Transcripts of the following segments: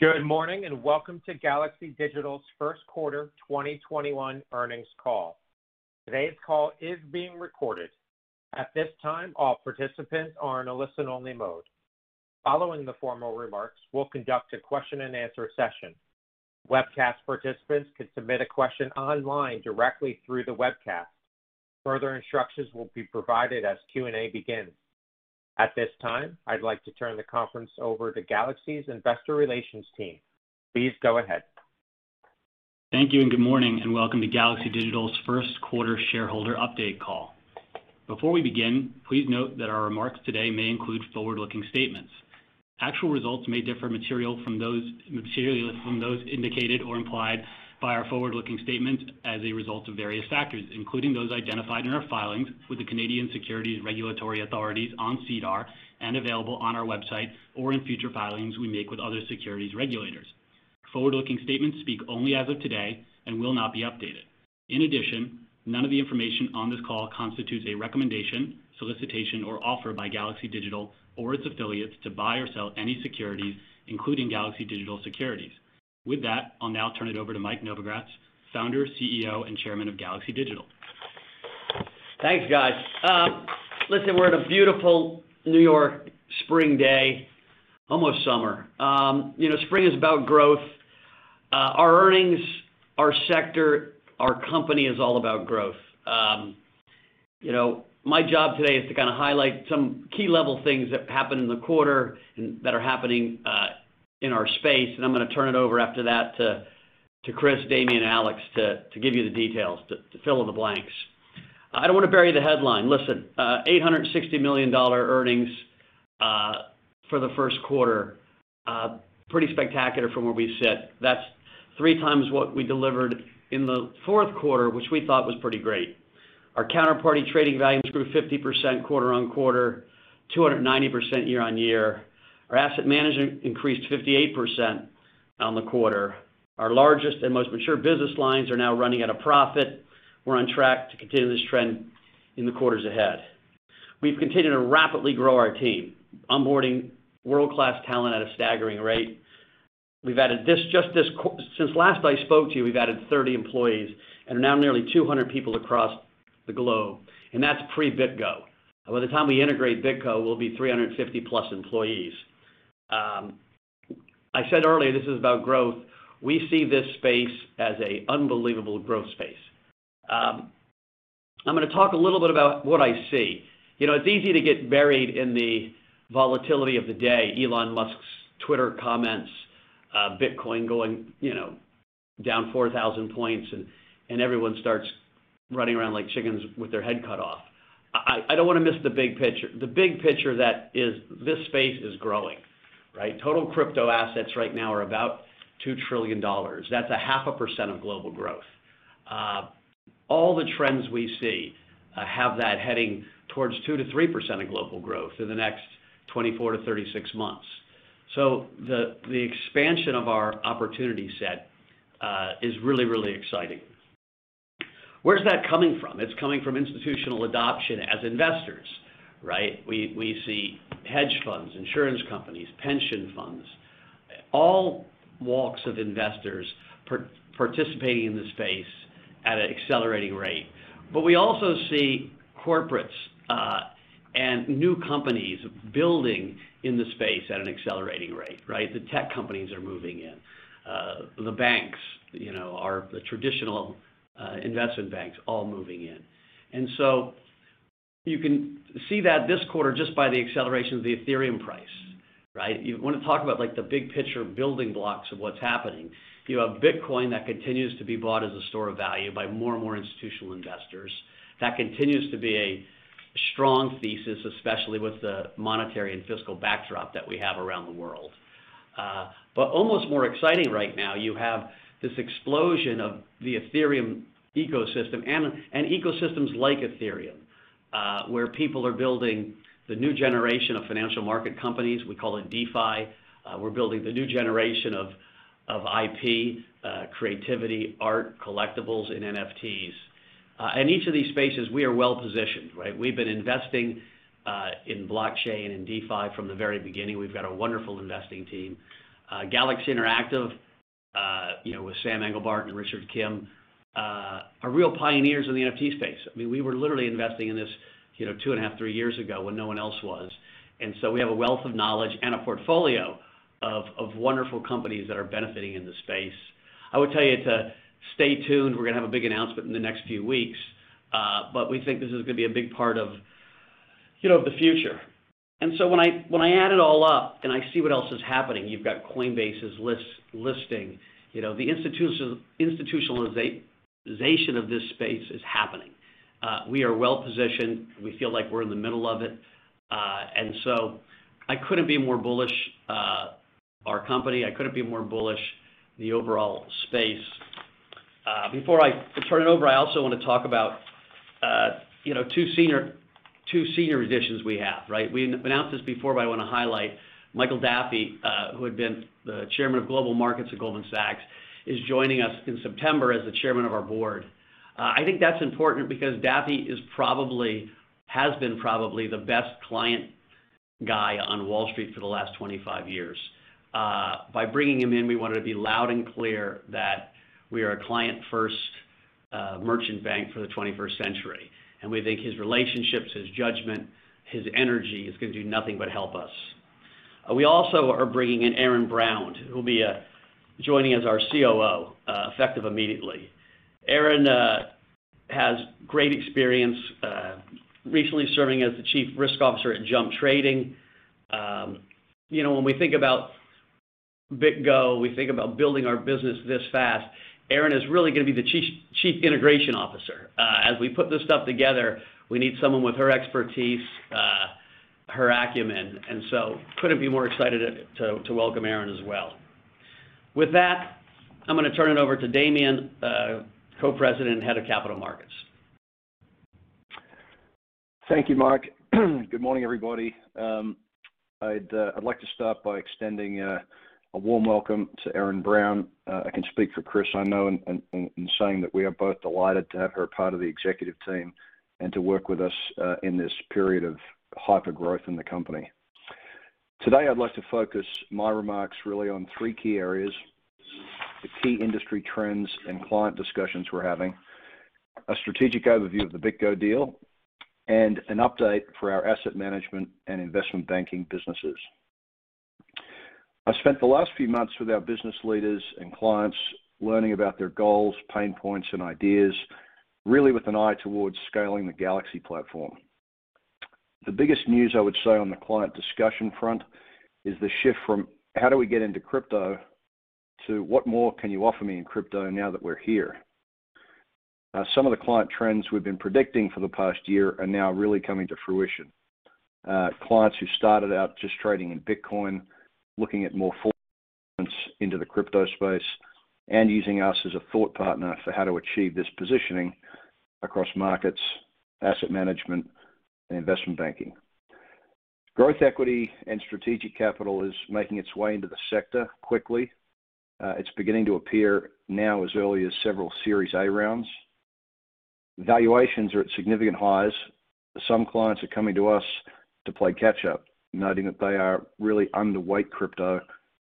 Good morning, and welcome to Galaxy Digital's first quarter 2021 earnings call. Today's call is being recorded. At this time, all participants are in a listen-only mode. Following the formal remarks, we'll conduct a question and answer session. Webcast participants can submit a question online directly through the webcast. Further instructions will be provided as Q&A begins. At this time, I'd like to turn the conference over to Galaxy's investor relations team. Please go ahead. Thank you, and good morning, and welcome to Galaxy Digital's first quarter shareholder update call. Before we begin, please note that our remarks today may include forward-looking statements. Actual results may differ materially from those indicated or implied by our forward-looking statements as a result of various factors, including those identified in our filings with the Canadian Securities Regulatory Authorities on SEDAR and available on our website or in future filings we make with other securities regulators. Forward-looking statements speak only as of today and will not be updated. In addition, none of the information on this call constitutes a recommendation, solicitation, or offer by Galaxy Digital or its affiliates to buy or sell any securities, including Galaxy Digital securities. With that, I'll now turn it over to Mike Novogratz, Founder, CEO, and Chairman of Galaxy Digital. Thanks, guys. Um, listen, we're in a beautiful New York spring day, almost summer. Um, you know, spring is about growth. Uh, our earnings, our sector, our company is all about growth. Um, you know, my job today is to kind of highlight some key level things that happened in the quarter and that are happening uh, in our space, and I'm going to turn it over after that to Chris, Damien, and Alex to give you the details, to fill in the blanks. I don't want to bury the headline. Listen, uh, $860 million earnings uh, for the first quarter. Uh, pretty spectacular from where we sit. That's three times what we delivered in the fourth quarter, which we thought was pretty great. Our counterparty trading volumes grew 50% quarter-on-quarter, 290% year-on-year. Our asset management increased 58% on the quarter. Our largest and most mature business lines are now running at a profit. We're on track to continue this trend in the quarters ahead. We've continued to rapidly grow our team, onboarding world-class talent at a staggering rate. We've added this just this since last I spoke to you, we've added 30 employees and are now nearly 200 people across the globe, and that's pre-BitGo. By the time we integrate BitGo, we'll be 350+ employees. Um, I said earlier, this is about growth. We see this space as an unbelievable growth space. Um, I'm going to talk a little bit about what I see. You know, it's easy to get buried in the volatility of the day, Elon Musk's Twitter comments, uh, Bitcoin going you know, down 4,000 points, and everyone starts running around like chickens with their head cut off. I don't want to miss the big picture. The big picture that is this space is growing. Total crypto assets right now are about $2 trillion. That's a half a percent of global growth. Uh, all the trends we see uh, have that heading towards 2%-3% of global growth in the next 24-36 months. So the the expansion of our opportunity set uh, is really, really exciting. Where's that coming from? It's coming from institutional adoption as investors. We we see hedge funds, insurance companies, pension funds, all walks of investors participating in the space at an accelerating rate. But we also see corporates uh, and new companies building in the space at an accelerating rate. Right? The tech companies are moving in. Uh, the banks, you know, are the traditional uh, investment banks, all moving in. You can see that this quarter just by the acceleration of the Ethereum price. Right? You want to talk about like, the big picture building blocks of what's happening. You have Bitcoin that continues to be bought as a store of value by more and more institutional investors. That continues to be a strong thesis, especially with the monetary and fiscal backdrop that we have around the world. Uh, but almost more exciting right now, you have this explosion of the Ethereum ecosystem and ecosystems like Ethereum, Uh, where people are building the new generation of financial market companies. We call it DeFi. Uh, we're building the new generation of IP, uh, creativity, art, collectibles, and NFTs. In each of these spaces, we are well-positioned, right? We've been investing in blockchain and DeFi from the very beginning. We've got a wonderful investing team. Galaxy Interactive, you know, with Sam Englebardt and Richard Kim, Uh, are real pioneers in the NFT space. I mean, we were literally investing in this, you know, 2.5, three years ago when no one else was. And so we have a wealth of knowledge and a portfolio of wonderful companies that are benefiting in the space. I would tell you to stay tuned. We're gonna have a big announcement in the next few weeks, uh, but we think this is gonna be a big part of, you know, the future. And so when I when I add it all up and I see what else is happening, you've got Coinbase's listing. You know, the institutionalization of this space is happening. Uh, we are well-positioned. We feel like we're in the middle of it. Uh, and so I couldn't be more bullish, uh, our company. I couldn't be more bullish the overall space. Before I turn it over, I also wanna talk about, two senior additions we have, right? We announced this before, but I wanna highlight Michael Daffey, who had been the Chairman of Global Markets at Goldman Sachs, is joining us in September as the Chairman of our board. Uh, I think that's important because Daffey has been probably the best client guy on Wall Street for the last 25 years. Uh, by bringing him in, we wanted to be loud and clear that we are a client-first uh, merchant bank for the 21st century. And we think his relationships, his judgment, his energy is gonna do nothing but help us. We also are bringing in Erin Brown, who'll be joining as our COO, uh, effective immediately. Erin uh, has great experience, uh, recently serving as the Chief Risk Officer at Jump Trading. Um, you know, when we think about BitGo, we think about building our business this fast, Erin is really gonna be the Chief Integration Officer. As we put this stuff together, we need someone with her expertise, her acumen, and so couldn't be more excited to welcome Erin as well. With that, I'm gonna turn it over to Damien, uh, Co-President and Head of Capital Markets. Thank you, Mark. Good morning, everybody. Um, uh, I'd like to start by extending uh, a warm welcome to Erin Brown. I can speak for Chris, I know, in saying that we are both delighted to have her part of the executive team and to work with us in this period of hypergrowth in the company. Today, I'd like to focus my remarks really on three key areas, the key industry trends and client discussions we're having, a strategic overview of the BitGo deal, and an update for our asset management and investment banking businesses. I've spent the last few months with our business leaders and clients learning about their goals, pain points, and ideas, really with an eye towards scaling the Galaxy platform. The biggest news I would say on the client discussion front is the shift from how do we get into crypto to what more can you offer me in crypto now that we're here? Uh, some of the client trends we've been predicting for the past year are now really coming to fruition. Uh, clients who started out just trading in Bitcoin, looking at more into the crypto space and using us as a thought partner for how to achieve this positioning across markets, asset management, and investment banking. Growth equity and strategic capital is making its way into the sector quickly. Uh, it's beginning to appear now as early as several Series A rounds. Valuations are at significant highs. Some clients are coming to us to play catch up, noting that they are really underweight crypto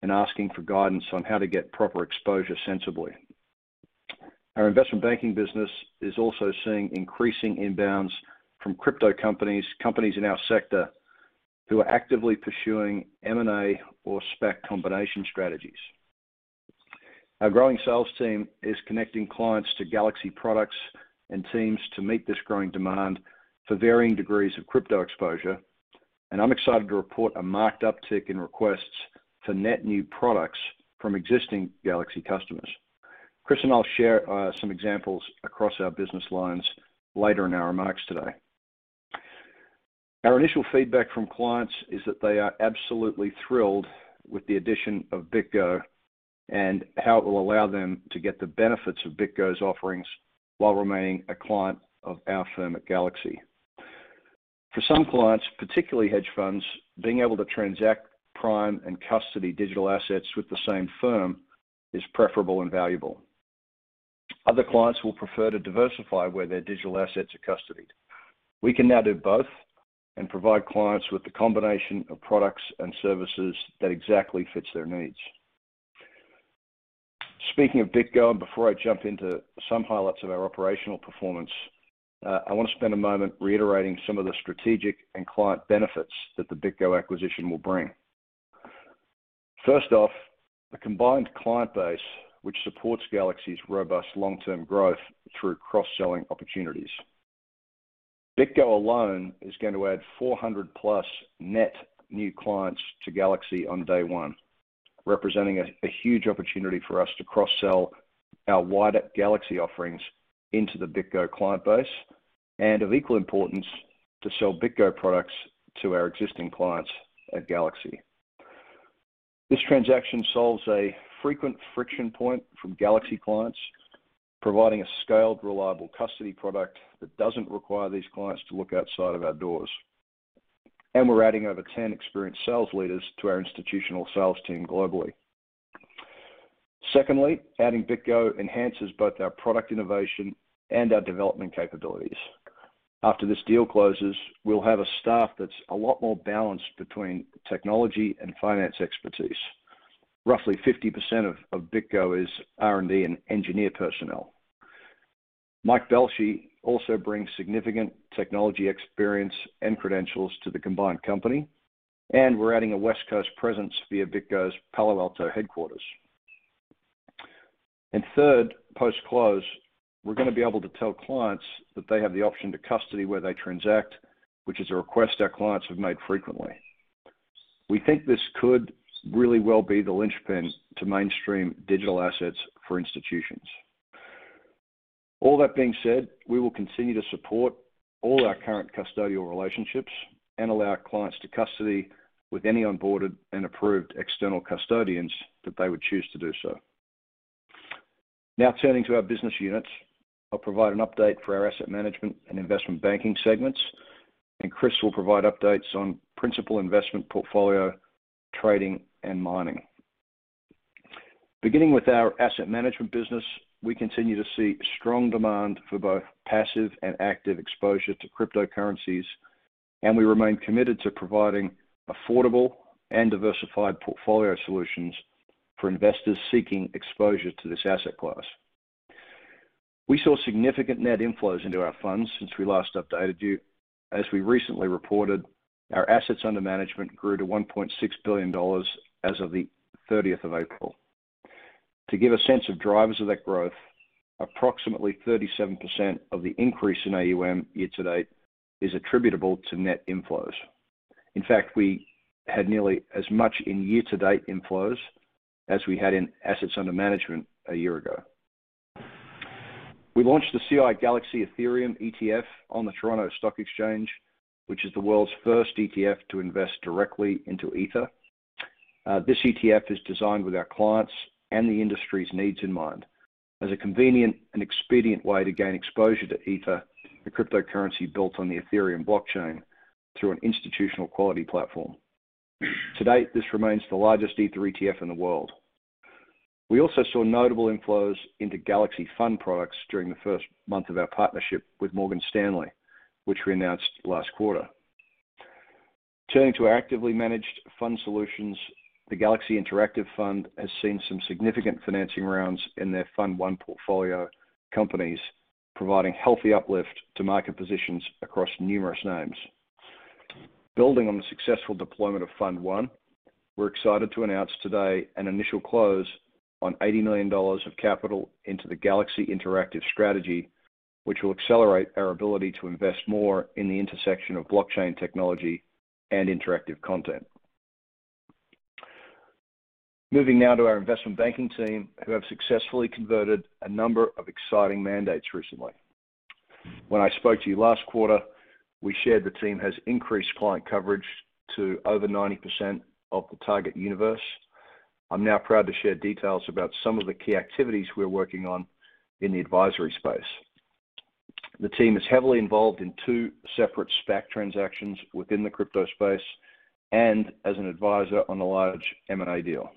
and asking for guidance on how to get proper exposure sensibly. Our investment banking business is also seeing increasing inbounds from crypto companies companies in our sector who are actively pursuing M&A or SPAC combination strategies. Our growing sales team is connecting clients to Galaxy products and teams to meet this growing demand for varying degrees of crypto exposure, and I'm excited to report a marked uptick in requests for net new products from existing Galaxy customers. Chris and I'll share uh, some examples across our business lines later in our remarks today. Our initial feedback from clients is that they are absolutely thrilled with the addition of BitGo and how it will allow them to get the benefits of BitGo's offerings while remaining a client of our firm at Galaxy. For some clients, particularly hedge funds, being able to transact prime and custody digital assets with the same firm is preferable and valuable. Other clients will prefer to diversify where their digital assets are custodied. We can now do both and provide clients with the combination of products and services that exactly fits their needs. Speaking of BitGo, and before I jump into some highlights of our operational performance, uh, I want to spend a moment reiterating some of the strategic and client benefits that the BitGo acquisition will bring. First off, the combined client base, which supports Galaxy's robust long-term growth through cross-selling opportunities. BitGo alone is going to add 400+ net new clients to Galaxy on day one, representing a huge opportunity for us to cross-sell our wider Galaxy offerings into the BitGo client base, and of equal importance, to sell BitGo products to our existing clients at Galaxy. This transaction solves a frequent friction point from Galaxy clients, providing a scaled, reliable custody product that doesn't require these clients to look outside of our doors. And we're adding over 10 experienced sales leaders to our institutional sales team globally. Secondly, adding BitGo enhances both our product innovation and our development capabilities. After this deal closes, we'll have a staff that's a lot more balanced between technology and finance expertise. Roughly 50% of BitGo is R&D and engineer personnel. Mike Belshe also brings significant technology experience and credentials to the combined company, and we're adding a West Coast presence via BitGo's Palo Alto headquarters. Third, post-close, we're going to be able to tell clients that they have the option to custody where they transact, which is a request our clients have made frequently. We think this could really well be the linchpin to mainstream digital assets for institutions. All that being said, we will continue to support all our current custodial relationships and allow our clients to custody with any onboarded and approved external custodians that they would choose to do so. Now turning to our business units, I'll provide an update for our asset management and investment banking segments, and Chris will provide updates on principal investment portfolio, trading, and mining. Beginning with our asset management business, we continue to see strong demand for both passive and active exposure to cryptocurrencies, and we remain committed to providing affordable and diversified portfolio solutions for investors seeking exposure to this asset class. We saw significant net inflows into our funds since we last updated you. As we recently reported, our assets under management grew to $1.6 billion as of the 30th of April. To give a sense of drivers of that growth, approximately 37% of the increase in AUM year to date is attributable to net inflows. In fact, we had nearly as much in year-to-date inflows as we had in assets under management a year ago. We launched the CI Galaxy Ethereum ETF on the Toronto Stock Exchange, which is the world's first ETF to invest directly into Ether. Uh, this ETF is designed with our clients and the industry's needs in mind as a convenient and expedient way to gain exposure to Ether, a cryptocurrency built on the Ethereum blockchain, through an institutional quality platform. To date, this remains the largest Ether ETF in the world. We also saw notable inflows into Galaxy Fund products during the first month of our partnership with Morgan Stanley, which we announced last quarter. Turning to our actively managed fund solutions, the Galaxy Interactive Fund has seen some significant financing rounds in their Fund I portfolio companies, providing healthy uplift to market positions across numerous names. Building on the successful deployment of Fund I, we're excited to announce today an initial close on $80 million of capital into the Galaxy Interactive strategy, which will accelerate our ability to invest more in the intersection of blockchain technology and interactive content. Moving now to our investment banking team, who have successfully converted a number of exciting mandates recently. When I spoke to you last quarter, we shared the team has increased client coverage to over 90% of the target universe. I'm now proud to share details about some of the key activities we're working on in the advisory space. The team is heavily involved in two separate SPAC transactions within the crypto space and as an advisor on a large M&A deal.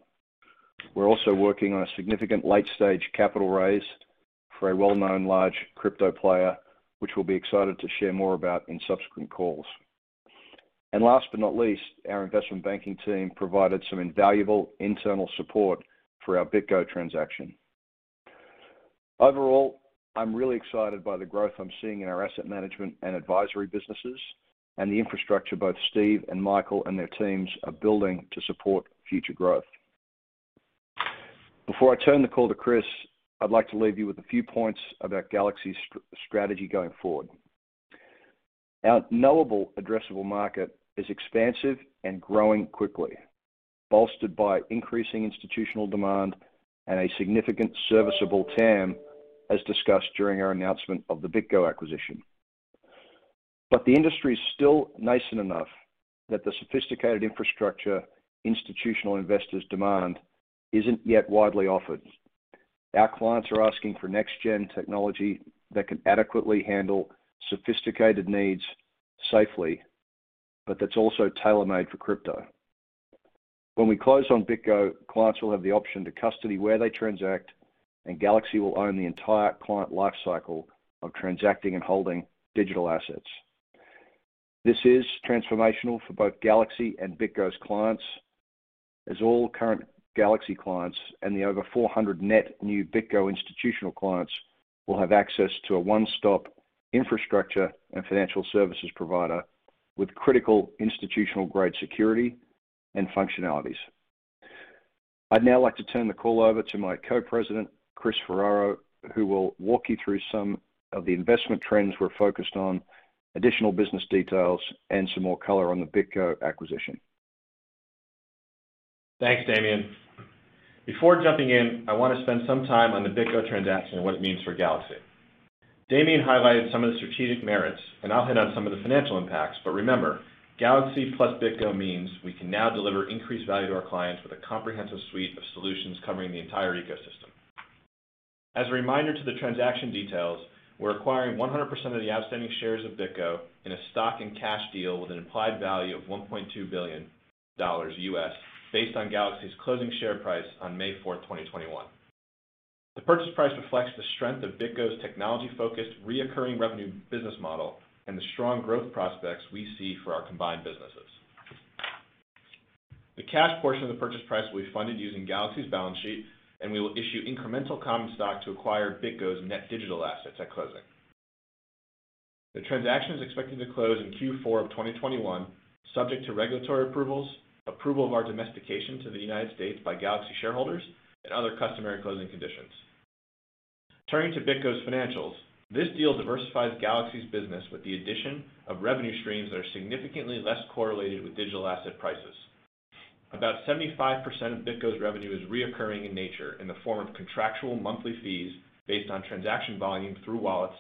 We're also working on a significant late-stage capital raise for a well-known large crypto player, which we'll be excited to share more about in subsequent calls. And last but not least, our investment banking team provided some invaluable internal support for our BitGo transaction. Overall, I'm really excited by the growth I'm seeing in our asset management and advisory businesses and the infrastructure both Steve and Michael and their teams are building to support future growth. Before I turn the call to Chris, I'd like to leave you with a few points about Galaxy's strategy going forward. Our knowable addressable market is expansive and growing quickly, bolstered by increasing institutional demand and a significant serviceable TAM, as discussed during our announcement of the BitGo acquisition. But the industry is still nascent enough that the sophisticated infrastructure institutional investors demand isn't yet widely offered. Our clients are asking for next-gen technology that can adequately handle sophisticated needs safely, but that's also tailor-made for crypto. When we close on BitGo, clients will have the option to custody where they transact, and Galaxy will own the entire client life cycle of transacting and holding digital assets. This is transformational for both Galaxy and BitGo's clients, as all current Galaxy clients and the over 400 net new BitGo institutional clients will have access to a one-stop infrastructure and financial services provider with critical institutional-grade security and functionalities. I'd now like to turn the call over to my Co-President, Chris Ferraro, who will walk you through some of the investment trends we're focused on, additional business details, and some more color on the BitGo acquisition. Thanks, Damien. Before jumping in, I want to spend some time on the BitGo transaction and what it means for Galaxy. Damien highlighted some of the strategic merits, and I'll hit on some of the financial impacts. But remember, Galaxy plus BitGo means we can now deliver increased value to our clients with a comprehensive suite of solutions covering the entire ecosystem. As a reminder to the transaction details, we're acquiring 100% of the outstanding shares of BitGo in a stock and cash deal with an implied value of $1.2 billion based on Galaxy's closing share price on May 4, 2021. The purchase price reflects the strength of BitGo's technology-focused recurring revenue business model and the strong growth prospects we see for our combined businesses. The cash portion of the purchase price will be funded using Galaxy's balance sheet, and we will issue incremental common stock to acquire BitGo's net digital assets at closing. The transaction is expected to close in Q4 of 2021, subject to regulatory approvals, approval of our domestication to the United States by Galaxy shareholders, and other customary closing conditions. Turning to BitGo's financials, this deal diversifies Galaxy's business with the addition of revenue streams that are significantly less correlated with digital asset prices. About 75% of BitGo's revenue is recurring in nature in the form of contractual monthly fees based on transaction volume through wallets,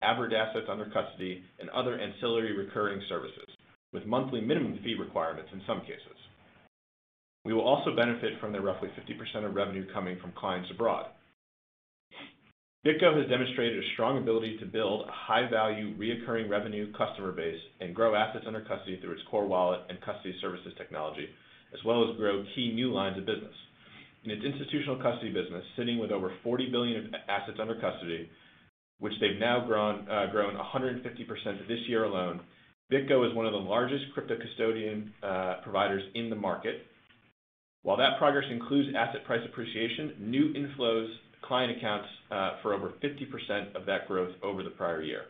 average assets under custody, and other ancillary recurring services, with monthly minimum fee requirements in some cases. We will also benefit from the roughly 50% of revenue coming from clients abroad. BitGo has demonstrated a strong ability to build a high-value recurring revenue customer base and grow assets under custody through its core wallet and custody services technology, as well as grow key new lines of business. In its institutional custody business, sitting with over 40 billion of assets under custody, which they've now grown uh, 150% this year alone, BitGo is one of the largest crypto custodian uh, providers in the market. While that progress includes asset price appreciation, new inflows client accounts uh, for over 50% of that growth over the prior year.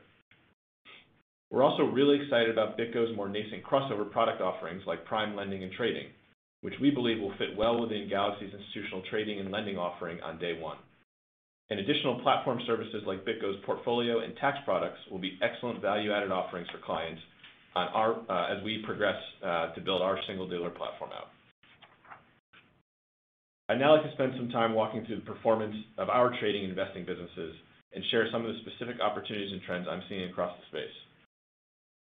We're also really excited about BitGo's more nascent crossover product offerings like Prime Lending and Trading, which we believe will fit well within Galaxy's institutional trading and lending offering on day one. And additional platform services like BitGo's portfolio and tax products will be excellent value-added offerings for clients uh, as we progress uh, to build our single dealer platform out. I'd now like to spend some time walking through the performance of our trading and investing businesses and share some of the specific opportunities and trends I'm seeing across the space.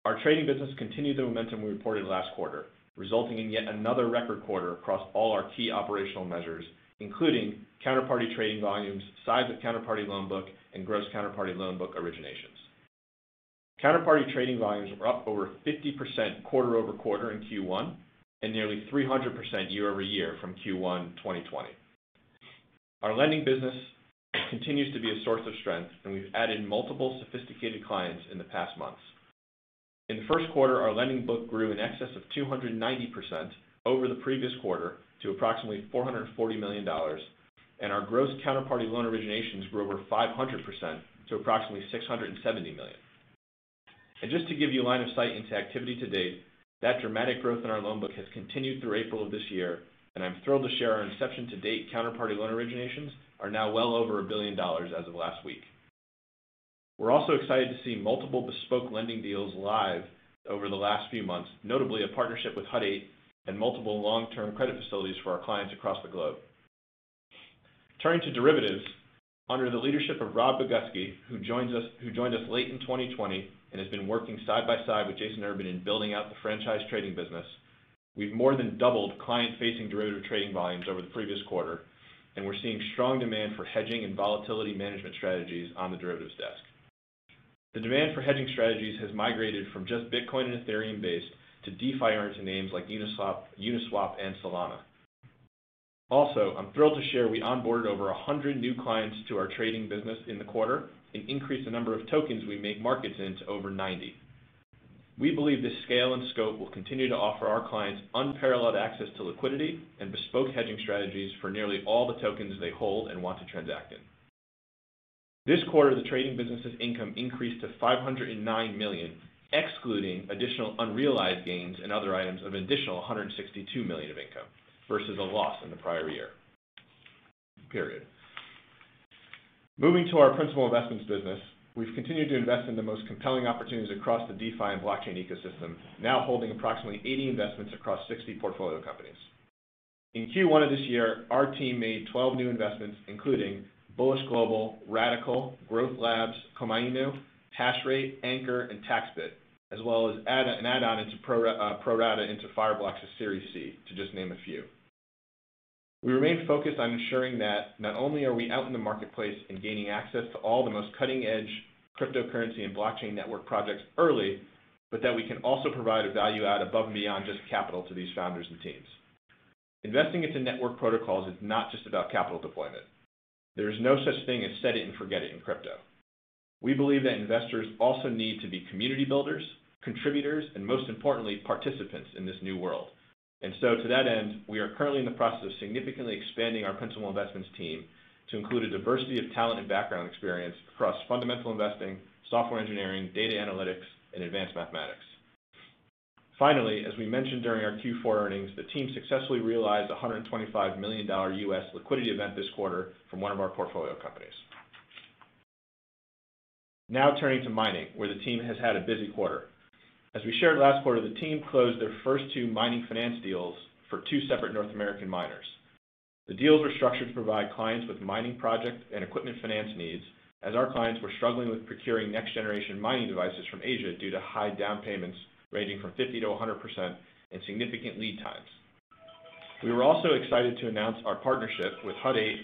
Our trading business continued the momentum we reported last quarter, resulting in yet another record quarter across all our key operational measures, including counterparty trading volumes, size of counterparty loan book, and gross counterparty loan book originations. Counterparty trading volumes were up over 50% quarter-over-quarter in Q1 and nearly 300% year-over-year from Q1 2020. Our lending business continues to be a source of strength, and we've added multiple sophisticated clients in the past months. In the first quarter, our lending book grew in excess of 290% over the previous quarter to approximately $440 million, and our gross counterparty loan originations grew over 500% to approximately 670 million. And Just to give you line of sight into activity to date, that dramatic growth in our loan book has continued through April of this year, and I'm thrilled to share our inception to date counterparty loan originations are now well over $1 billion as of last week. We're also excited to see multiple bespoke lending deals live over the last few months, notably a partnership with Hut 8 and multiple long-term credit facilities for our clients across the globe. Turning to derivatives, under the leadership of Rob Bogucki, who joined us late in 2020 and has been working side by side with Jason Urban in building out the franchise trading business, we've more than doubled client-facing derivative trading volumes over the previous quarter, and we're seeing strong demand for hedging and volatility management strategies on the derivatives desk. The demand for hedging strategies has migrated from just Bitcoin and Ethereum based to DeFi-oriented names like Uniswap and Solana. Also, I'm thrilled to share we onboarded over 100 new clients to our trading business in the quarter and increase the number of tokens we make markets in to over 90. We believe this scale and scope will continue to offer our clients unparalleled access to liquidity and bespoke hedging strategies for nearly all the tokens they hold and want to transact in. This quarter, the trading business's income increased to 509 million, excluding additional unrealized gains and other items of additional 162 million of income versus a loss in the prior year period. Moving to our principal investments business, we've continued to invest in the most compelling opportunities across the DeFi and blockchain ecosystem, now holding approximately 80 investments across 60 portfolio companies. In Q1 of this year, our team made 12 new investments, including Bullish Global, Radicle, Growth Labs, Komainu, Hashrate, Anchor, and TaxBit, as well as an add-on into uh, pro rata into Fireblocks' Series C, to just name a few. We remain focused on ensuring that not only are we out in the marketplace and gaining access to all the most cutting-edge cryptocurrency and blockchain network projects early, but that we can also provide a value add above and beyond just capital to these founders and teams. Investing into network protocols is not just about capital deployment. There is no such thing as set it and forget it in crypto. We believe that investors also need to be community builders, contributors, and most importantly, participants in this new world. And so to that end, we are currently in the process of significantly expanding our principal investments team to include a diversity of talent and background experience across fundamental investing, software engineering, data analytics, and advanced mathematics. Finally, as we mentioned during our Q4 earnings, the team successfully realized a $125 million U.S. liquidity event this quarter from one of our portfolio companies. Now turning to mining, where the team has had a busy quarter. As we shared last quarter, the team closed their first two mining finance deals for two separate North American miners. The deals were structured to provide clients with mining project and equipment finance needs, as our clients were struggling with procuring next-generation mining devices from Asia due to high down payments ranging from 50%-100% and significant lead times. We were also excited to announce our partnership with Hut 8,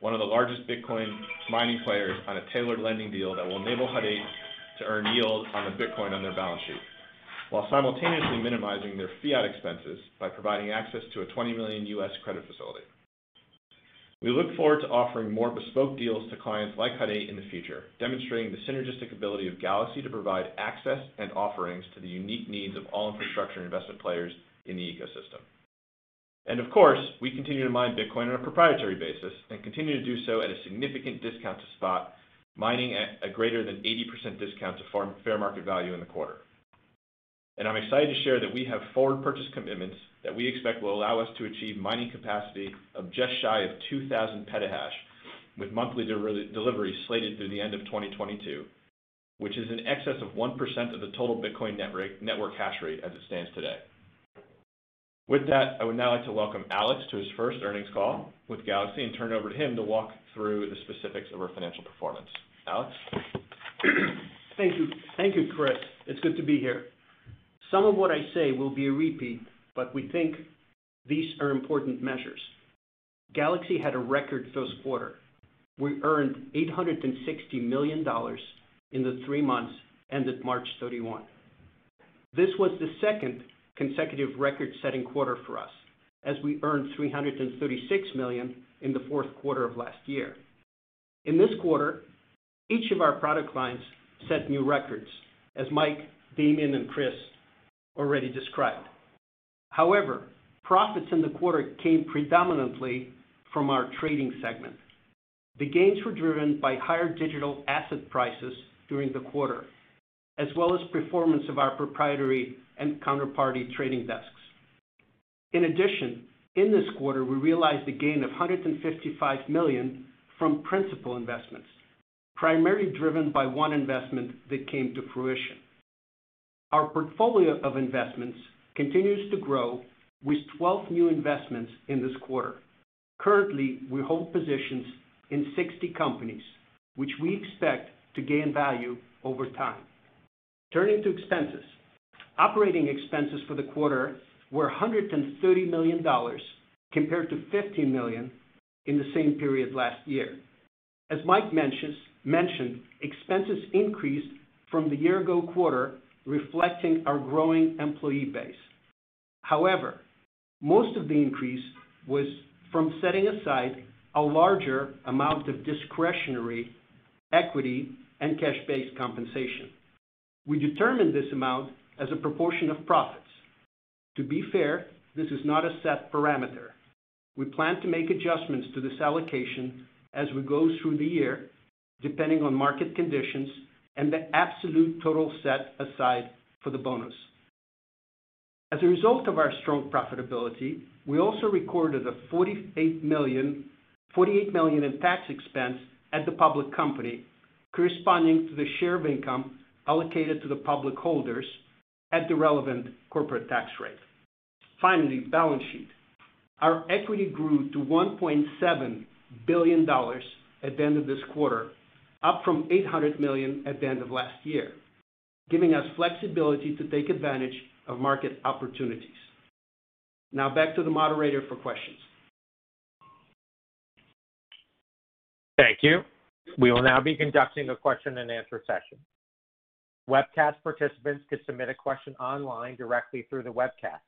one of the largest Bitcoin mining players, on a tailored lending deal that will enable Hut 8 to earn yield on the Bitcoin on their balance sheet, while simultaneously minimizing their fiat expenses by providing access to a 20 million U.S. credit facility. We look forward to offering more bespoke deals to clients like Hut 8 in the future, demonstrating the synergistic ability of Galaxy to provide access and offerings to the unique needs of all infrastructure investment players in the ecosystem. And of course, we continue to mine Bitcoin on a proprietary basis and continue to do so at a significant discount to spot, mining at a greater than 80% discount to fair market value in the quarter. I'm excited to share that we have forward purchase commitments that we expect will allow us to achieve mining capacity of just shy of 2,000 petahash, with monthly delivery slated through the end of 2022, which is in excess of 1% of the total Bitcoin network hash rate as it stands today. With that, I would now like to welcome Alex to his first earnings call with Galaxy and turn it over to him to walk through the specifics of our financial performance. Alex? Thank you. Thank you, Chris. It's good to be here. Some of what I say will be a repeat but we think these are important measures. Galaxy had a record first quarter. We earned $860 million in the three months ended March 31. This was the second consecutive record-setting quarter for us, as we earned 336 million in the fourth quarter of last year. In this quarter, each of our product lines set new records, as Mike, Damien, and Chris already described. However, profits in the quarter came predominantly from our trading segment. The gains were driven by higher digital asset prices during the quarter, as well as performance of our proprietary and counterparty trading desks. In addition, in this quarter, we realized a gain of $155 million from principal investments, primarily driven by one investment that came to fruition. Our portfolio of investments continues to grow with 12 new investments in this quarter. Currently, we hold positions in 60 companies, which we expect to gain value over time. Turning to expenses. Operating expenses for the quarter were $130 million compared to 15 million in the same period last year. As Mike mentioned, expenses increased from the year ago quarter, reflecting our growing employee base. However, most of the increase was from setting aside a larger amount of discretionary equity and cash-based compensation. We determined this amount as a proportion of profits. To be fair, this is not a set parameter. We plan to make adjustments to this allocation as we go through the year, depending on market conditions and the absolute total set aside for the bonus. As a result of our strong profitability, we also recorded a $48 million in tax expense at the public company, corresponding to the share of income allocated to the public holders at the relevant corporate tax rate. Finally, balance sheet. Our equity grew to $1.7 billion at the end of this quarter, up from 800 million at the end of last year, giving us flexibility to take advantage of market opportunities. Now back to the moderator for questions. Thank you. We will now be conducting a question-and-answer session. Webcast participants can submit a question online directly through the webcast.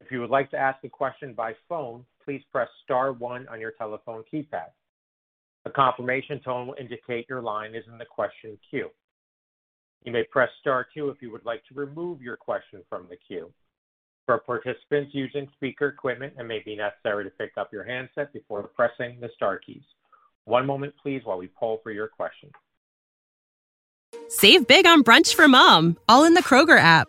If you would like to ask a question by phone, please press star one on your telephone keypad. A confirmation tone will indicate your line is in the question queue. You may press star two if you would like to remove your question from the queue. For participants using speaker equipment, it may be necessary to pick up your handset before pressing the star keys. One moment please while we poll for your question. Save big on brunch for mom, all in the Kroger app.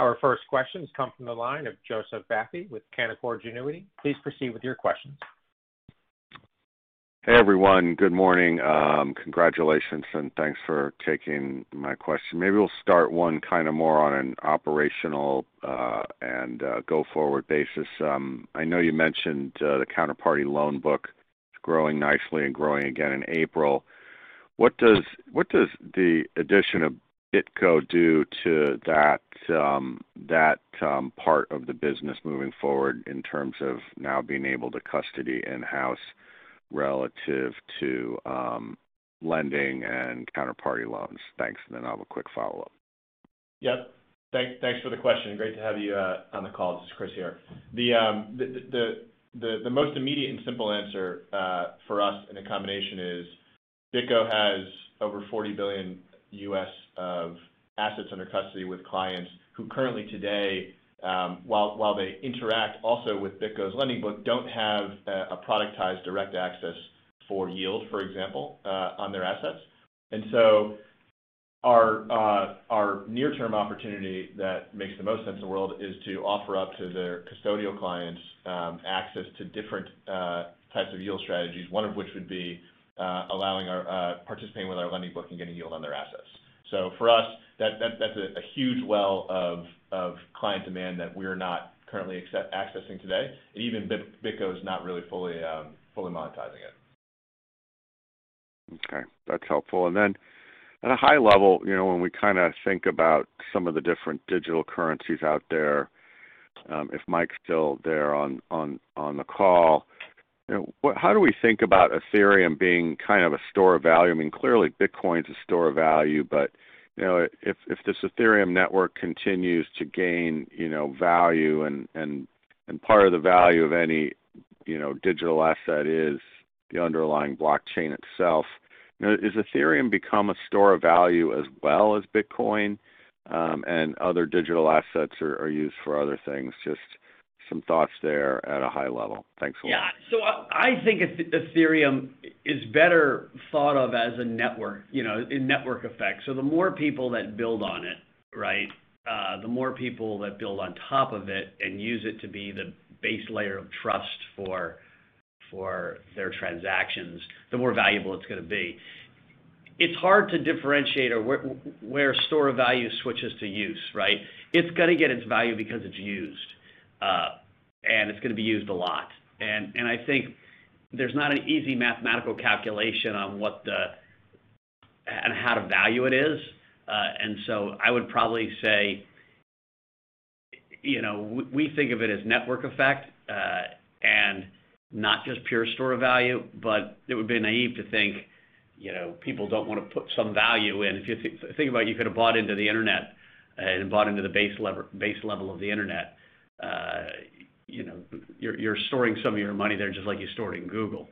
Our first questions come from the line of Joseph Vafi with Canaccord Genuity. Please proceed with your questions. Hey, everyone. Good morning. Um, congratulations, and thanks for taking my question. Maybe we'll start one kind of more on an operational uh, and uh, go-forward basis. Um, I know you mentioned uh, the counterparty loan book growing nicely and growing again in April. What does the addition of BitGo do to that um, that um, part of the business moving forward in terms of now being able to custody in-house relative to um, lending and counterparty loans? Thanks. And then I'll have a quick follow-up. Yep. Thanks for the question. Great to have you uh, on the call. This is Chris here. The most immediate and simple answer uh, for us in a combination is BitGo has over $40 billion of assets under custody with clients who currently today, um, while they interact also with BitGo's lending book, don't have a productized direct access for yield, for example, uh, on their assets. And so our uh our near-term opportunity that makes the most sense in the world is to offer up to their custodial clients um, access to different uh, types of yield strategies, one of which would be uh, allowing our participating with our lending book and getting yield on their assets. So for us, that's a huge well of client demand that we're not currently accessing today. And even BitGo is not really um, fully monetizing it. Okay, that's helpful. And then at a high level, you know, when we kinda think about some of the different digital currencies out there, um, if Mike's still there on on on the call, how do we think about Ethereum being kind of a store of value? I mean, clearly Bitcoin's a store of value, but, you know, if this Ethereum network continues to gain, you know, value and part of the value of any, you know, digital asset is the underlying blockchain itself, you know, does Ethereum become a store of value as well as Bitcoin, um, and other digital assets are used for other things? Just some thoughts there at a high level. Thanks a lot. Yeah. So I think Ethereum is better thought of as a network, you know, a network effect. So the more people that build on it, right, uh, the more people that build on top of it and use it to be the base layer of trust for their transactions, the more valuable it's gonna be. It's hard to differentiate where store of value switches to use, right? It's gonna get its value because it's used, and it's gonna be used a lot. And and I think there's not an easy mathematical calculation on what the and how to value it is. Uh and so I would probably say, you know, we think of it as network effect, and not just pure store value, but it would be naive to think, you know, people don't wanna put some value in. If you think about it, you could have bought into the internet and bought into the base level of the internet. Uh, you know, you're storing some of your money there just like you stored in Google.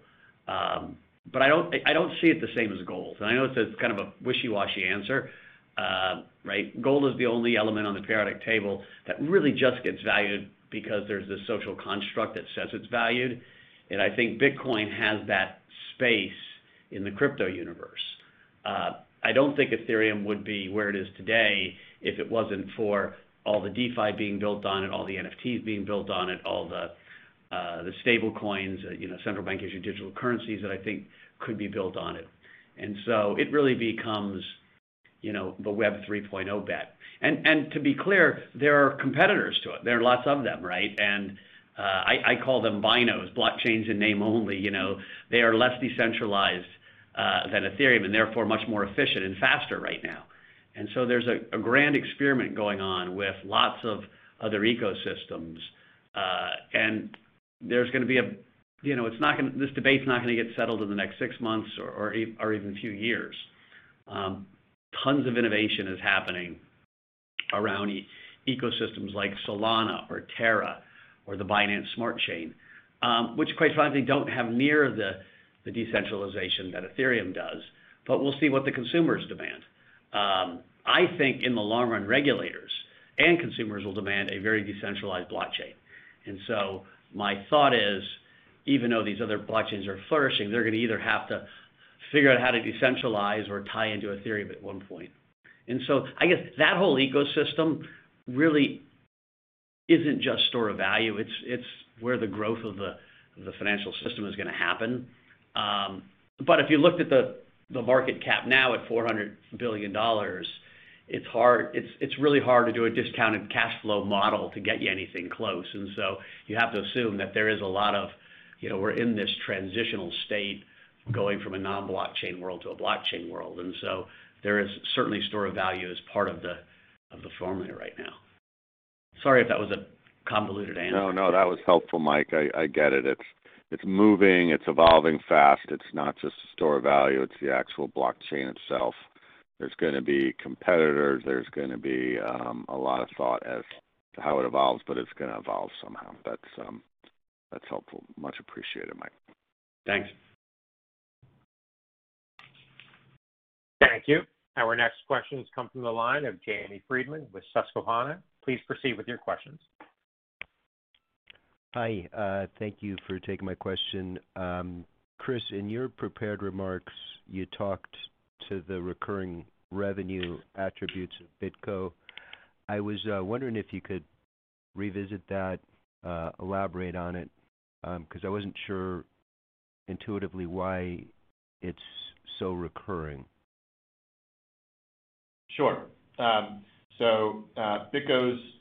Um, but I don't see it the same as gold. And I know it's kind of a wishy-washy answer, uh, right? Gold is the only element on the periodic table that really just gets valued because there's this social construct that says it's valued. And I think Bitcoin has that space in the crypto universe. Uh, I don't think Ethereum would be where it is today if it wasn't for all the DeFi being built on it, all the NFTs being built on it, all the uh, the stable coins, uh, you know, central bank issued digital currencies that I think could be built on it. And so it really becomes, you know, the Web 3.0 bet. And and to be clear, there are competitors to it. There are lots of them, right? And uh, I call them BINOs, blockchains in name only. You know, they are less decentralized uh, than Ethereum, and therefore much more efficient and faster right now. And so there's a grand experiment going on with lots of other ecosystems. Uh, and there's gonna be a, you know, it's not going to, this debate's not gonna get settled in the next six months or or even a few years. Tons of innovation is happening around ecosystems like Solana or Terra or the Binance Smart Chain, which quite frankly don't have near the, the decentralization that Ethereum does. But we'll see what the consumers demand. I think in the long run, regulators and consumers will demand a very decentralized blockchain. And so my thought is, even though these other blockchains are flourishing, they're gonna either have to figure out how to decentralize or tie into Ethereum at one point. And so I guess that whole ecosystem really isn't just store of value. It's it's where the growth of the financial system is gonna happen. Um, but if you looked at the market cap now at $400 billion, it's hard. It's really hard to do a discounted cash flow model to get you anything close. And so you have to assume that there is a lot of, you know, we're in this transitional state going from a non-blockchain world to a blockchain world. And so there is certainly store of value as part of the formula right now. Sorry if that was a convoluted answer. No, no, that was helpful, Mike. I get it. It's moving, it's evolving fast. It's not just a store of value, it's the actual blockchain itself. There's gonna be competitors, there's gonna be um, a lot of thought as to how it evolves, but it's gonna evolve somehow. That's um, that's helpful. Much appreciated, Mike. Thanks. Thank you. Our next question comes from the line of Jamie Friedman with Susquehanna. Please proceed with your questions. Hi. Uh, thank you for taking my question. Um, Chris, in your prepared remarks, you talked to the recurring revenue attributes of BitGo. I was uh, wondering if you could revisit that, uh, elaborate on it, um, 'cause I wasn't sure intuitively why it's so recurring. Sure. Um, BitGo's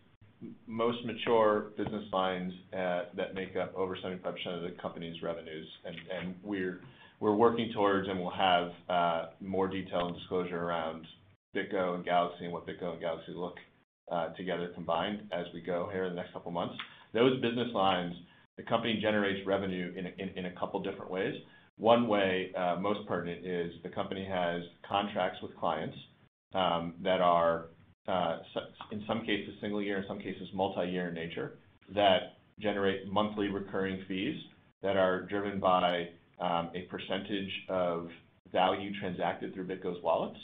most mature business lines uh, that make up over 75% of the company's revenues, and we're working towards, and we'll have uh, more detail and disclosure around BitGo and Galaxy and what BitGo and Galaxy look uh, together combined as we go here in the next couple of months. Those business lines, the company generates revenue in a couple different ways. One way, most pertinent is the company has contracts with clients um, that are Uh, in some cases single year, in some cases multi-year in nature, that generate monthly recurring fees that are driven by um, a percentage of value transacted through BitGo's wallets.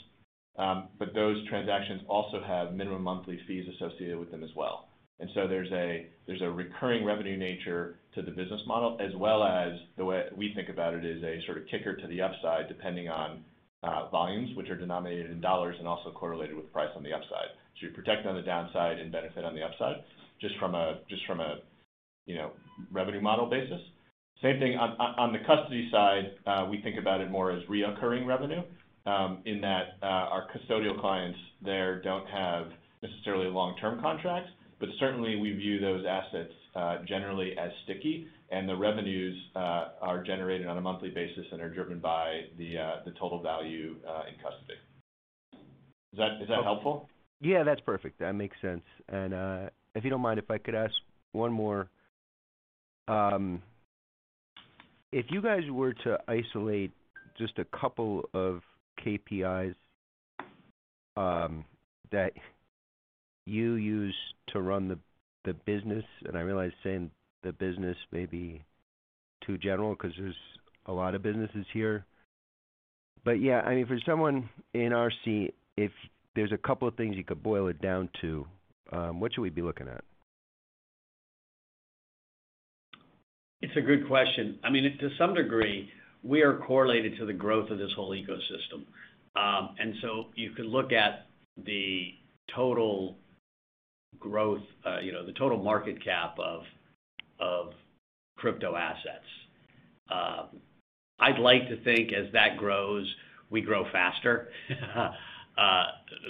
Um, but those transactions also have minimum monthly fees associated with them as well. And so there's a there's a recurring revenue nature to the business model, as well as the way we think about it is a sort of kicker to the upside, depending on Uh, volumes, which are denominated in dollars and also correlated with price on the upside. You protect on the downside and benefit on the upside, just from a just from a, you know, revenue model basis. Same thing on, on the custody side, uh, we think about it more as recurring revenue, um, in that uh, our custodial clients there don't have necessarily long-term contracts, but certainly we view those assets Uh, generally as sticky, and the revenues uh, are generated on a monthly basis and are driven by the uh, total value in custody. Is that helpful? Yeah, that's perfect. That makes sense. And uh if you don't mind, if I could ask one more. Um, if you guys were to isolate just a couple of KPIs um, that you use to run the business, and I realize saying the business may be too general because there's a lot of businesses here. But yeah, I mean, for someone in our seat, if there's a couple of things you could boil it down to, what should we be looking at? It's a good question. I mean, to some degree, we are correlated to the growth of this whole ecosystem. Um, and so you could look at the total growth, uh, you know, the total market cap of crypto assets. Um, I'd like to think as that grows, we grow faster. Uh,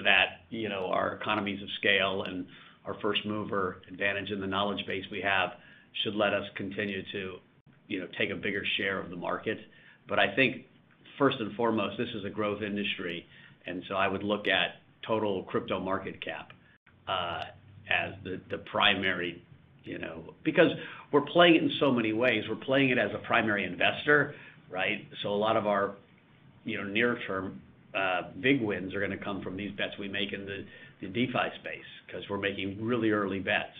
that, you know, our economies of scale and our first mover advantage and the knowledge base we have should let us continue to, you know, take a bigger share of the market. But I think first and foremost, this is a growth industry, and so I would look at total crypto market cap uh, as the primary, you know. Because we're playing it in so many ways. We're playing it as a primary investor, right? So a lot of our, you know, near term uh, big wins are gonna come from these bets we make in the the DeFi space 'cause we're making really early bets.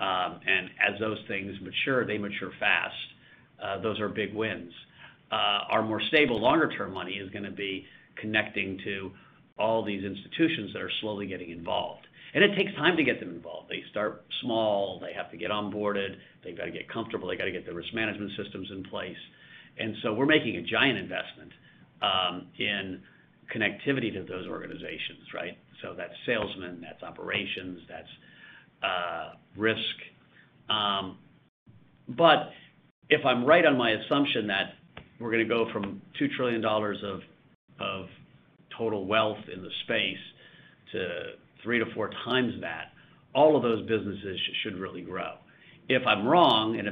Um, and as those things mature, they mature fast, Uh, those are big wins. Uh, Our more stable longer term money is gonna be connecting to all these institutions that are slowly getting involved. And it takes time to get them involved. They start small, they have to get onboarded, they've got to get comfortable, they've got to get their risk management systems in place. And so we're making a giant investment in connectivity to those organizations, right? So that's salesmen, that's operations, that's risk. Um, but if I'm right on my assumption that we're gonna go from $2 trillion of, of total wealth in the space to 3-4 times that, all of those businesses should really grow. If I'm wrong, and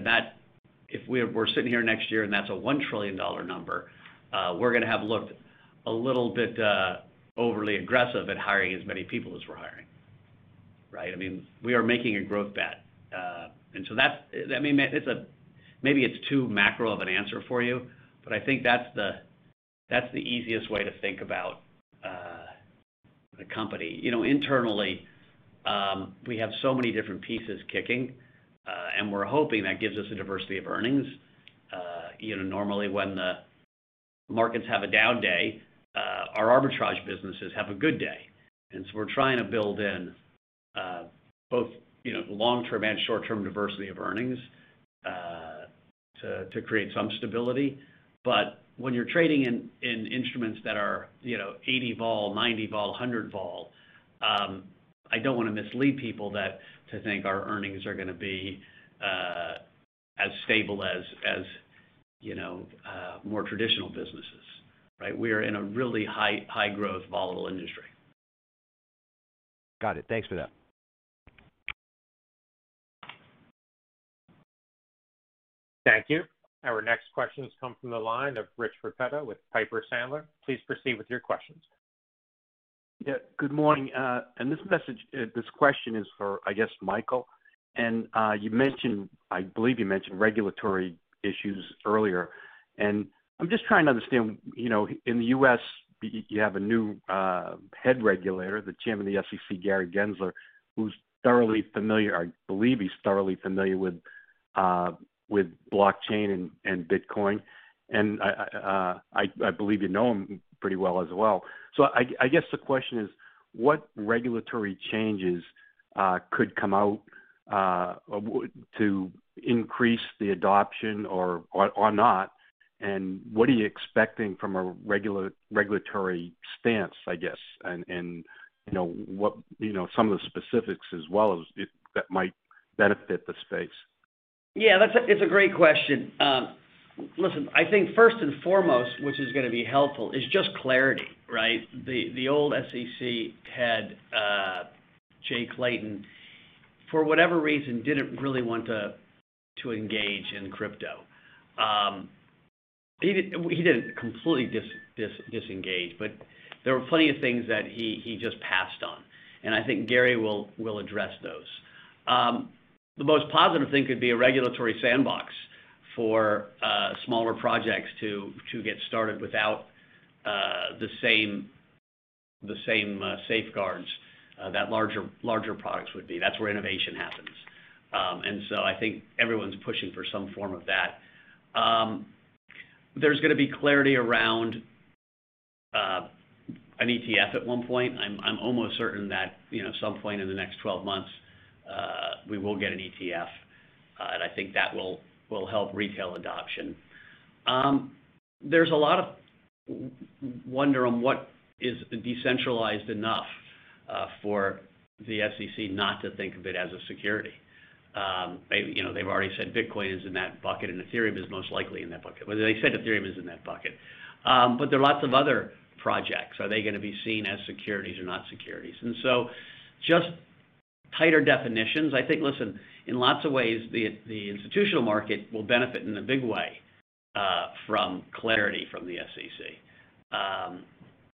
if we're sitting here next year and that's a $1 trillion number, uh, we're gonna have looked a little bit uh, overly aggressive at hiring as many people as we're hiring, right? I mean, we are making a growth bet. Uh, and so that's, I mean, it's a maybe it's too macro of an answer for you, but I think that's the that's the easiest way to think about the company. You know, internally, um, we have so many different pieces kicking, uh, and we're hoping that gives us a diversity of earnings. Uh, you know, normally when the markets have a down day, uh, our arbitrage businesses have a good day. And so we're trying to build in both, you know, long-term and short-term diversity of earnings uh to create some stability. When you're trading in instruments that are, you know, 80 vol, 90 vol, 100 vol, um, I don't wanna mislead people that to think our earnings are gonna be uh, as stable as, you know, uh, more traditional businesses, right? We are in a really high growth, volatile industry. Got it. Thanks for that. Thank you. Our next questions come from the line of Rich Repetto with Piper Sandler. Please proceed with your questions. Yeah, good morning. Uh, and uh, this question is for, I guess, Michael. And uh, you mentioned, I believe you mentioned regulatory issues earlier. And I'm just trying to understand, you know, in the U.S., you have a new head regulator, the chairman of the SEC, Gary Gensler, who's thoroughly familiar, I believe he's thoroughly familiar with blockchain and Bitcoin. And uh, I believe you know him pretty well as well. So I guess the question is, what regulatory changes uh, could come out uh, to increase the adoption or not? And what are you expecting from a regulatory stance, I guess? And you know, what, you know, some of the specifics as well as that might benefit the space. Yeah, that's it's a great question. Um, listen, I think first and foremost, which is gonna be helpful, is just clarity, right? The old SEC head, uh, Jay Clayton, for whatever reason, didn't really want to engage in crypto. Um, he didn't completely disengage, but there were plenty of things that he just passed on, and I think Gary will address those. Um, The most positive thing could be a regulatory sandbox for uh, smaller projects to get started without uh, the same uh, safeguards that larger products would be. That's where innovation happens. Um and so I think everyone's pushing for some form of that. Um, there's gonna be clarity around an ETF at one point. I'm almost certain that, you know, some point in the next 12 months, Uh, we will get an ETF, uh, and I think that will help retail adoption. Um, there's a lot of wonder on what is decentralized enough uh, for the SEC not to think of it as a security. Um, you know, they've already said Bitcoin is in that bucket, and Ethereum is most likely in that bucket. Well, they said Ethereum is in that bucket. Um, but there are lots of other projects. Are they gonna be seen as securities or not securities? Just tighter definitions. I think, listen, in lots of ways, the institutional market will benefit in a big way uh, from clarity from the SEC. Um,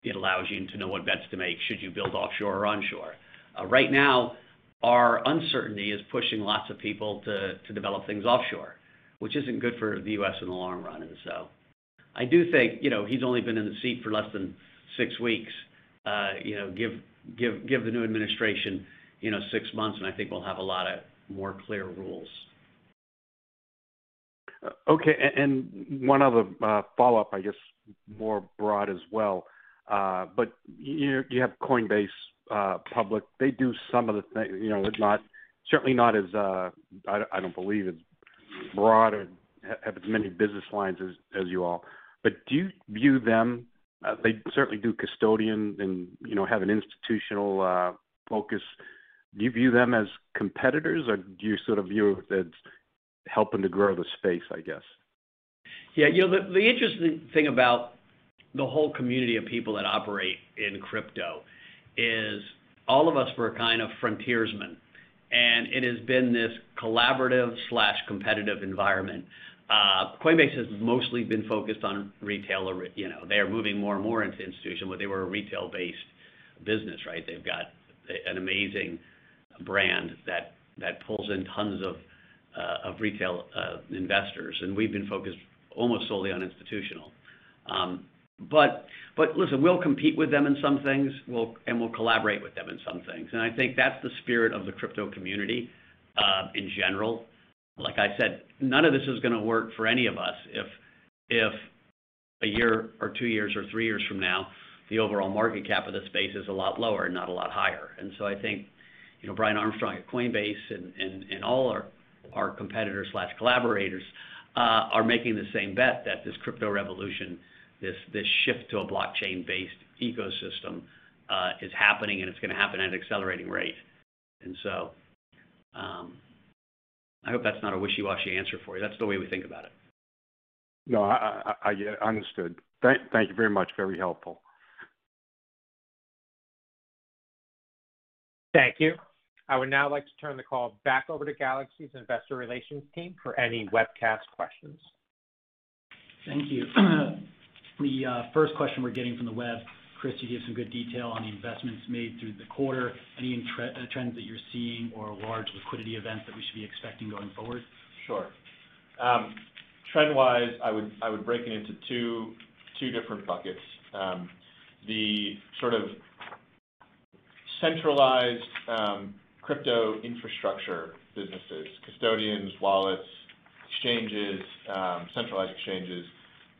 it allows you to know what bets to make should you build offshore or onshore. Uh, right now, our uncertainty is pushing lots of people to develop things offshore, which isn't good for the U.S. in the long run. And so I do think, you know, he's only been in the seat for less than six weeks. Uh, you know, give the new administration, you know, six months, and I think we'll have a lot of more clear rules. Uh, okay. And one other uh, follow-up, I guess, more broad as well. Uh, but you have Coinbase public. They do some of the things, you know, certainly not as, I don't believe as broad or have as many business lines as you all. But do you view them, they certainly do custodian and, you know, have an institutional focus. Do you view them as competitors, or do you sort of view it as helping to grow the space, I guess? Yeah. You know, the interesting thing about the whole community of people that operate in crypto is all of us were kind of frontiersmen, and it has been this collaborative slash competitive environment. Uh, Coinbase has mostly been focused on retail you know, they are moving more and more into institutional, but they were a retail-based business, right? They've got an amazing brand that pulls in tons of uh, retail uh, investors, and we've been focused almost solely on institutional. Um, but listen, we'll compete with them in some things, and we'll collaborate with them in some things. And I think that's the spirit of the crypto community uh, in general. Like I said, none of this is gonna work for any of us if a year or two years or three years from now, the overall market cap of the space is a lot lower and not a lot higher. And so I think, you know, Brian Armstrong at Coinbase and all our competitors/collaborators are making the same bet that this crypto revolution, this shift to a blockchain-based ecosystem, is happening, and it's gonna happen at an accelerating rate. And so um I hope that's not a wishy-washy answer for you. That's the way we think about it. No, I get it. Understood. Thank you very much. Very helpful. Thank you. I would now like to turn the call back over to Galaxy's investor relations team for any webcast questions. Thank you. The uh, first question we're getting from the web, Chris, you gave some good detail on the investments made through the quarter. Any uh, trends that you're seeing or large liquidity events that we should be expecting going forward? Sure. Um, trend-wise, I would break it into two different buckets. Um, the sort of centralized um, crypto infrastructure businesses, custodians, wallets, exchanges, um, centralized exchanges,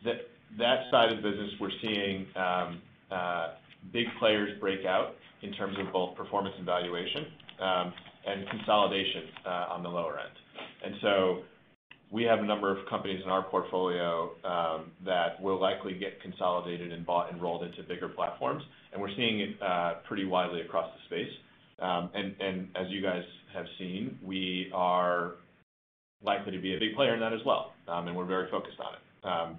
that that side of business, we're seeing um, uh, big players break out in terms of both performance and valuation, um, and consolidation uh, on the lower end. And so we have a number of companies in our portfolio that will likely get consolidated and bought and rolled into bigger platforms, and we're seeing it uh, pretty widely across the space. Um, as you guys have seen, we are likely to be a big player in that as well, um, and we're very focused on it. Um,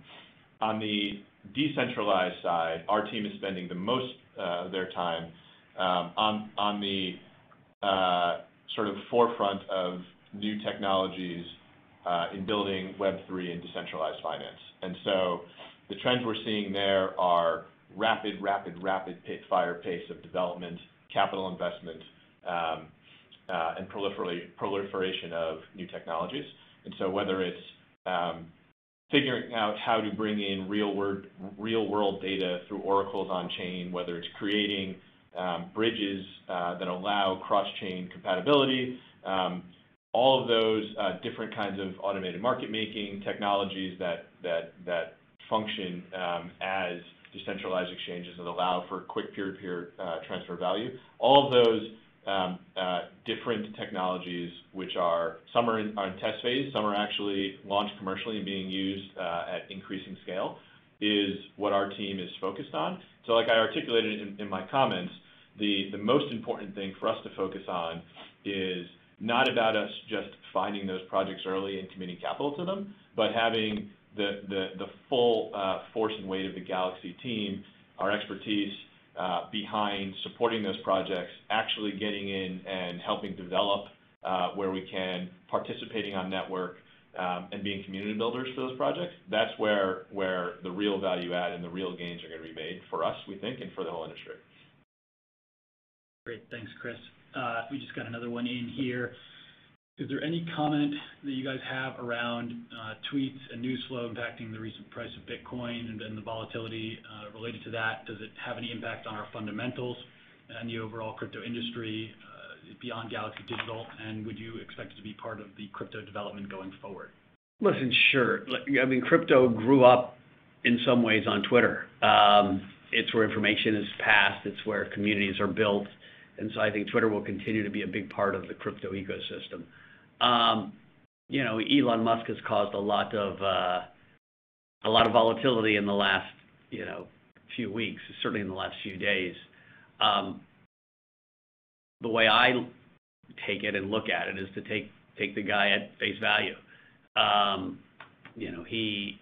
on the decentralized side, our team is spending the most uh, of their time on the uh, sort of forefront of new technologies uh, in building Web3 and decentralized finance. And so the trends we're seeing there are rapid rapid, rapid fire pace of development, capital investment, um, uh, and proliferation of new technologies. And so whether it's um, figuring out how to bring in real-world data through oracles on chain, whether it's creating um, bridges uh, that allow cross-chain compatibility, all of those uh, different kinds of automated market-making technologies that function as decentralized exchanges that allow for quick peer-to-peer uh, transfer of value. All of those um, uh, different technologies, which are some are in test phase, some are actually launched commercially and being used uh, at increasing scale, is what our team is focused on. So, like I articulated in my comments, the most important thing for us to focus on is not about us just finding those projects early and committing capital to them, but having the full uh, force and weight of the Galaxy team, our expertise uh, behind supporting those projects, actually getting in and helping develop uh, where we can, participating on network, um, and being community builders for those projects. That's where where the real value add and the real gains are gonna be made for us, we think, and for the whole industry. Great. Thanks, Chris. We just got another one in here. Is there any comment that you guys have around uh, tweets and news flow impacting the recent price of Bitcoin and the volatility uh, related to that? Does it have any impact on our fundamentals and the overall crypto industry uh, beyond Galaxy Digital? And would you expect it to be part of the crypto development going forward? Listen, sure. I mean, crypto grew up in some ways on Twitter. Um, it's where information is passed, it's where communities are built, and so I think Twitter will continue to be a big part of the crypto ecosystem. Um, you know, Elon Musk has caused uh, a lot of volatility in the last, you know, few weeks, certainly in the last few days. Um, the way I take it and look at it is to take the guy at face value. Um, you know, he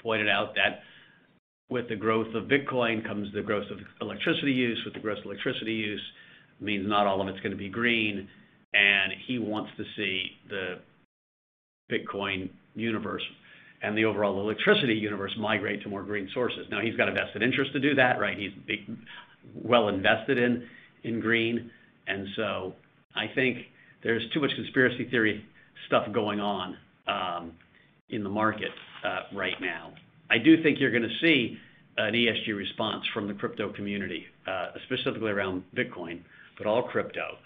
pointed out that with the growth of Bitcoin comes the growth of electricity use. With the growth of electricity use means not all of it's gonna be green, and he wants to see the Bitcoin universe and the overall electricity universe migrate to more green sources. Now, he's got a vested interest to do that, right? He's well invested in in green. And so I think there's too much conspiracy theory stuff going on um, in the market uh, right now. I do think you're gonna see an ESG response from the crypto community, uh, specifically around Bitcoin, but all crypto,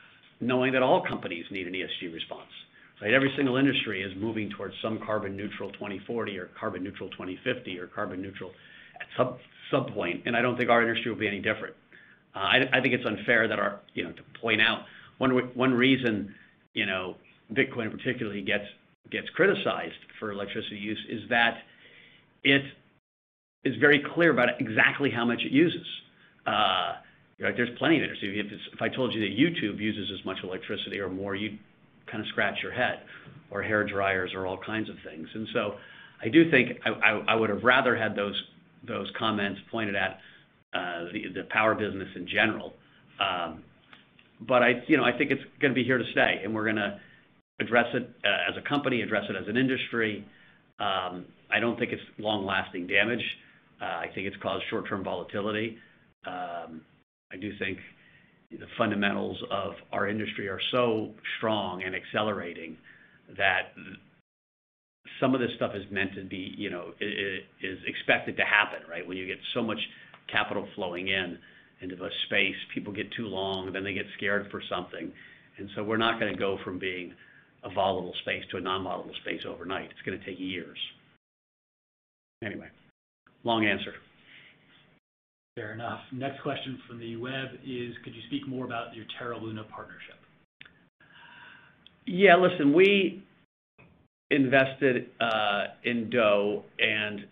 knowing that all companies need an ESG response, right? Every single industry is moving towards some carbon neutral 2040 or carbon neutral 2050 or carbon neutral at some point, and I don't think our industry will be any different. Uh, I think it's unfair that our, you know, to point out one one reason, you know, Bitcoin particularly gets gets criticized for electricity use is that it is very clear about exactly how much it uses. Uh, Like there's plenty of industry. If I told you that YouTube uses as much electricity or more, you'd kind of scratch your head, or hair dryers or all kinds of things. And so I do think I would have rather had those comments pointed at uh, the power business in general. Um, but I, you know, I think it's gonna be here to stay, and we're gonna address it uh, as a company, address it as an industry. Um, I don't think it's long-lasting damage. Uh, I think it's caused short-term volatility. Um, I do think the fundamentals of our industry are so strong and accelerating that some of this stuff is meant to be, you know, is expected to happen, right? When you get so much capital flowing in into a space, people get too long, then they get scared for something. And so we're not gonna go from being a volatile space to a non-volatile space overnight. It's gonna take years. Anyway, long answer. Fair enough. Next question from the web is, could you speak more about your Terra Luna partnership? Yeah. Listen, we invested uh, in Do and,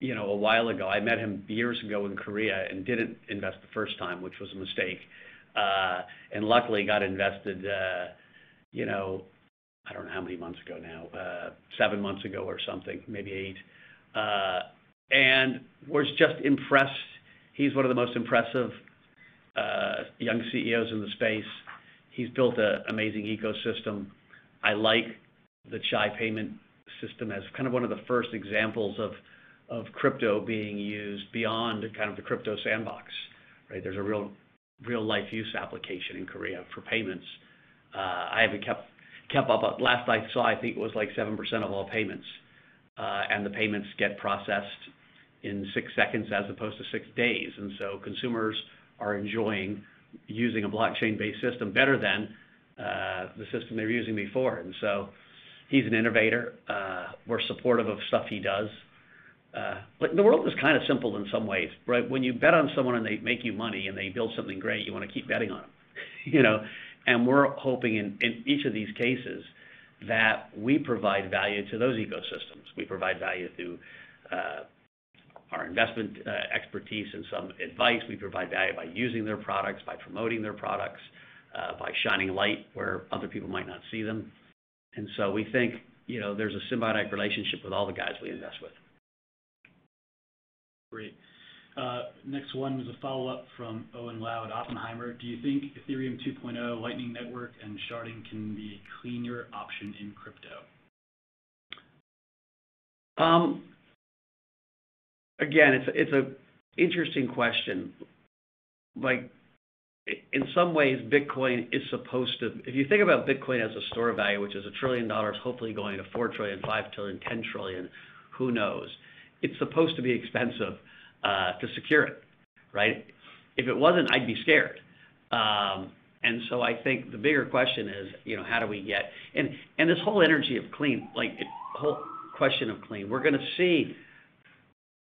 you know, a while ago. I met him years ago in Korea and didn't invest the first time, which was a mistake. Uh, and luckily got invested, uh, you know, I don't know how many months ago now, seven months ago or something, maybe eight. And Was just impressed. He's one of the most impressive young CEOs in the space. He's built an amazing ecosystem. I like the Chai payment system as kind of one of the first examples of crypto being used beyond kind of the crypto sandbox, right? There's a real-life use application in Korea for payments. I haven't kept up. Last I saw, I think it was like 7% of all payments. Uh and the payments get processed in six seconds as opposed to six days. And so consumers are enjoying using a blockchain-based system better than uh, the system they were using before. And so he's an innovator. Uh, we're supportive of stuff he does. Uh, the world is kind of simple in some ways, right? When you bet on someone and they make you money and they build something great, you wanna keep betting on them, you know? And we're hoping in each of these cases that we provide value to those ecosystems. We provide value through our investment uh, expertise and some advice. We provide value by using their products, by promoting their products, uh, by shining light where other people might not see them. And so we think, you know, there's a symbiotic relationship with all the guys we invest with. Great. Uh, next one was a follow-up from Owen Lau at Oppenheimer. Do you think Ethereum 2.0 Lightning Network and sharding can be a cleaner option in crypto? Um, Again, it's an interesting question. Like, in some ways, Bitcoin is supposed to. If you think about Bitcoin as a store of value, which is $1 trillion, hopefully going to $4 trillion, $5 trillion, $10 trillion, who knows? It's supposed to be expensive uh, to secure it, right? If it wasn't, I'd be scared. Um, and so I think the bigger question is, you know, how do we get. This whole energy of clean, like, whole question of clean, we're gonna see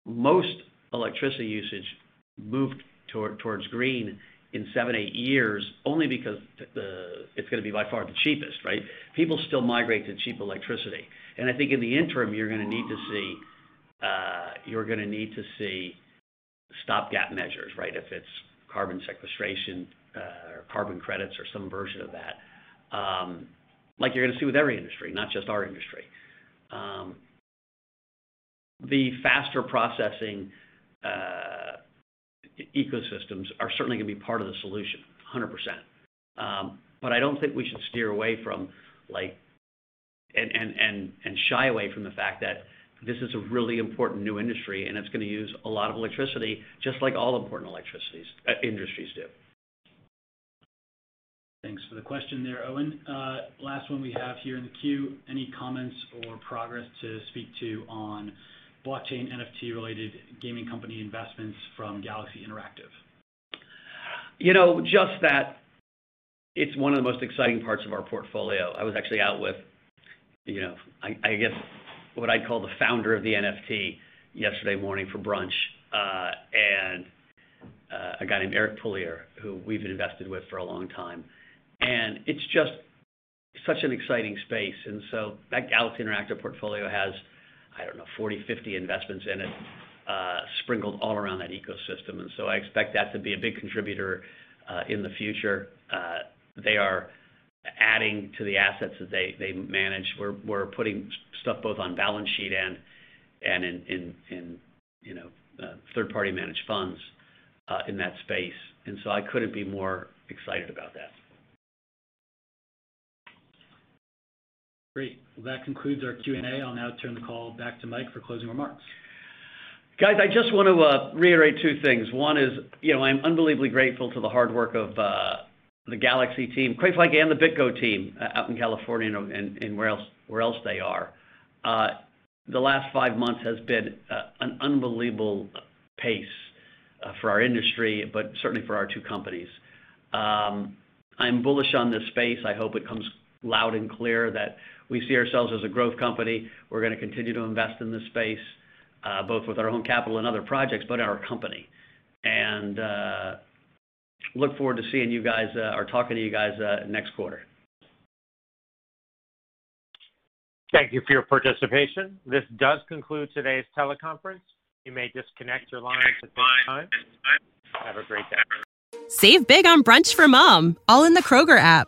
most electricity usage moved towards green in seven, eight years only because it's gonna be by far the cheapest, right? People still migrate to cheap electricity. And I think in the interim, you're gonna need to see uh, stopgap measures, right? If it's carbon sequestration, uh, or carbon credits or some version of that, um, like you're gonna see with every industry, not just our industry. Um, The faster processing uh, ecosystems are certainly gonna be part of the solution, 100%. Um, but I don't think we should steer away from, like, and shy away from the fact that this is a really important new industry, and it's gonna use a lot of electricity, just like all important electricity uh, industries do. Thanks for the question there, Owen. Uh, last one we have here in the queue. Any comments or progress to speak to on blockchain NFT-related gaming company investments from Galaxy Interactive? You know, just that it's one of the most exciting parts of our portfolio. I was actually out with, you know, I guess what I'd call the founder of the NFT yesterday morning for brunch, uh, and uh, a guy named Eric Pulier, who we've invested with for a long time. And it's just such an exciting space. And so that Galaxy Interactive portfolio has, I don't know, 40, 50 investments in it, uh, sprinkled all around that ecosystem. And so I expect that to be a big contributor uh, in the future. Uh, they are adding to the assets that they manage. We're putting stuff both on balance sheet and and in in you know third-party managed funds in that space. And so I couldn't be more excited about that. Great. Well, that concludes our Q&A. I'll now turn the call back to Mike for closing remarks. Guys, I just want to uh, reiterate two things. One is, you know, I'm unbelievably grateful to the hard work of uh, the Galaxy team, frankly, and the BitGo team uh, out in California and where else they are. The last five months has been an unbelievable pace for our industry, but certainly for our two companies. Um, I'm bullish on this space. I hope it comes loud and clear that we see ourselves as a growth company. We're gonna continue to invest in this space, uh, both with our own capital and other projects, but in our company. And uh look forward to seeing you guys uh, or talking to you guys uh, next quarter. Thank you for your participation. This does conclude today's teleconference. You may disconnect your lines at this time. Have a great day. Save big on brunch for mom, all in the Kroger app.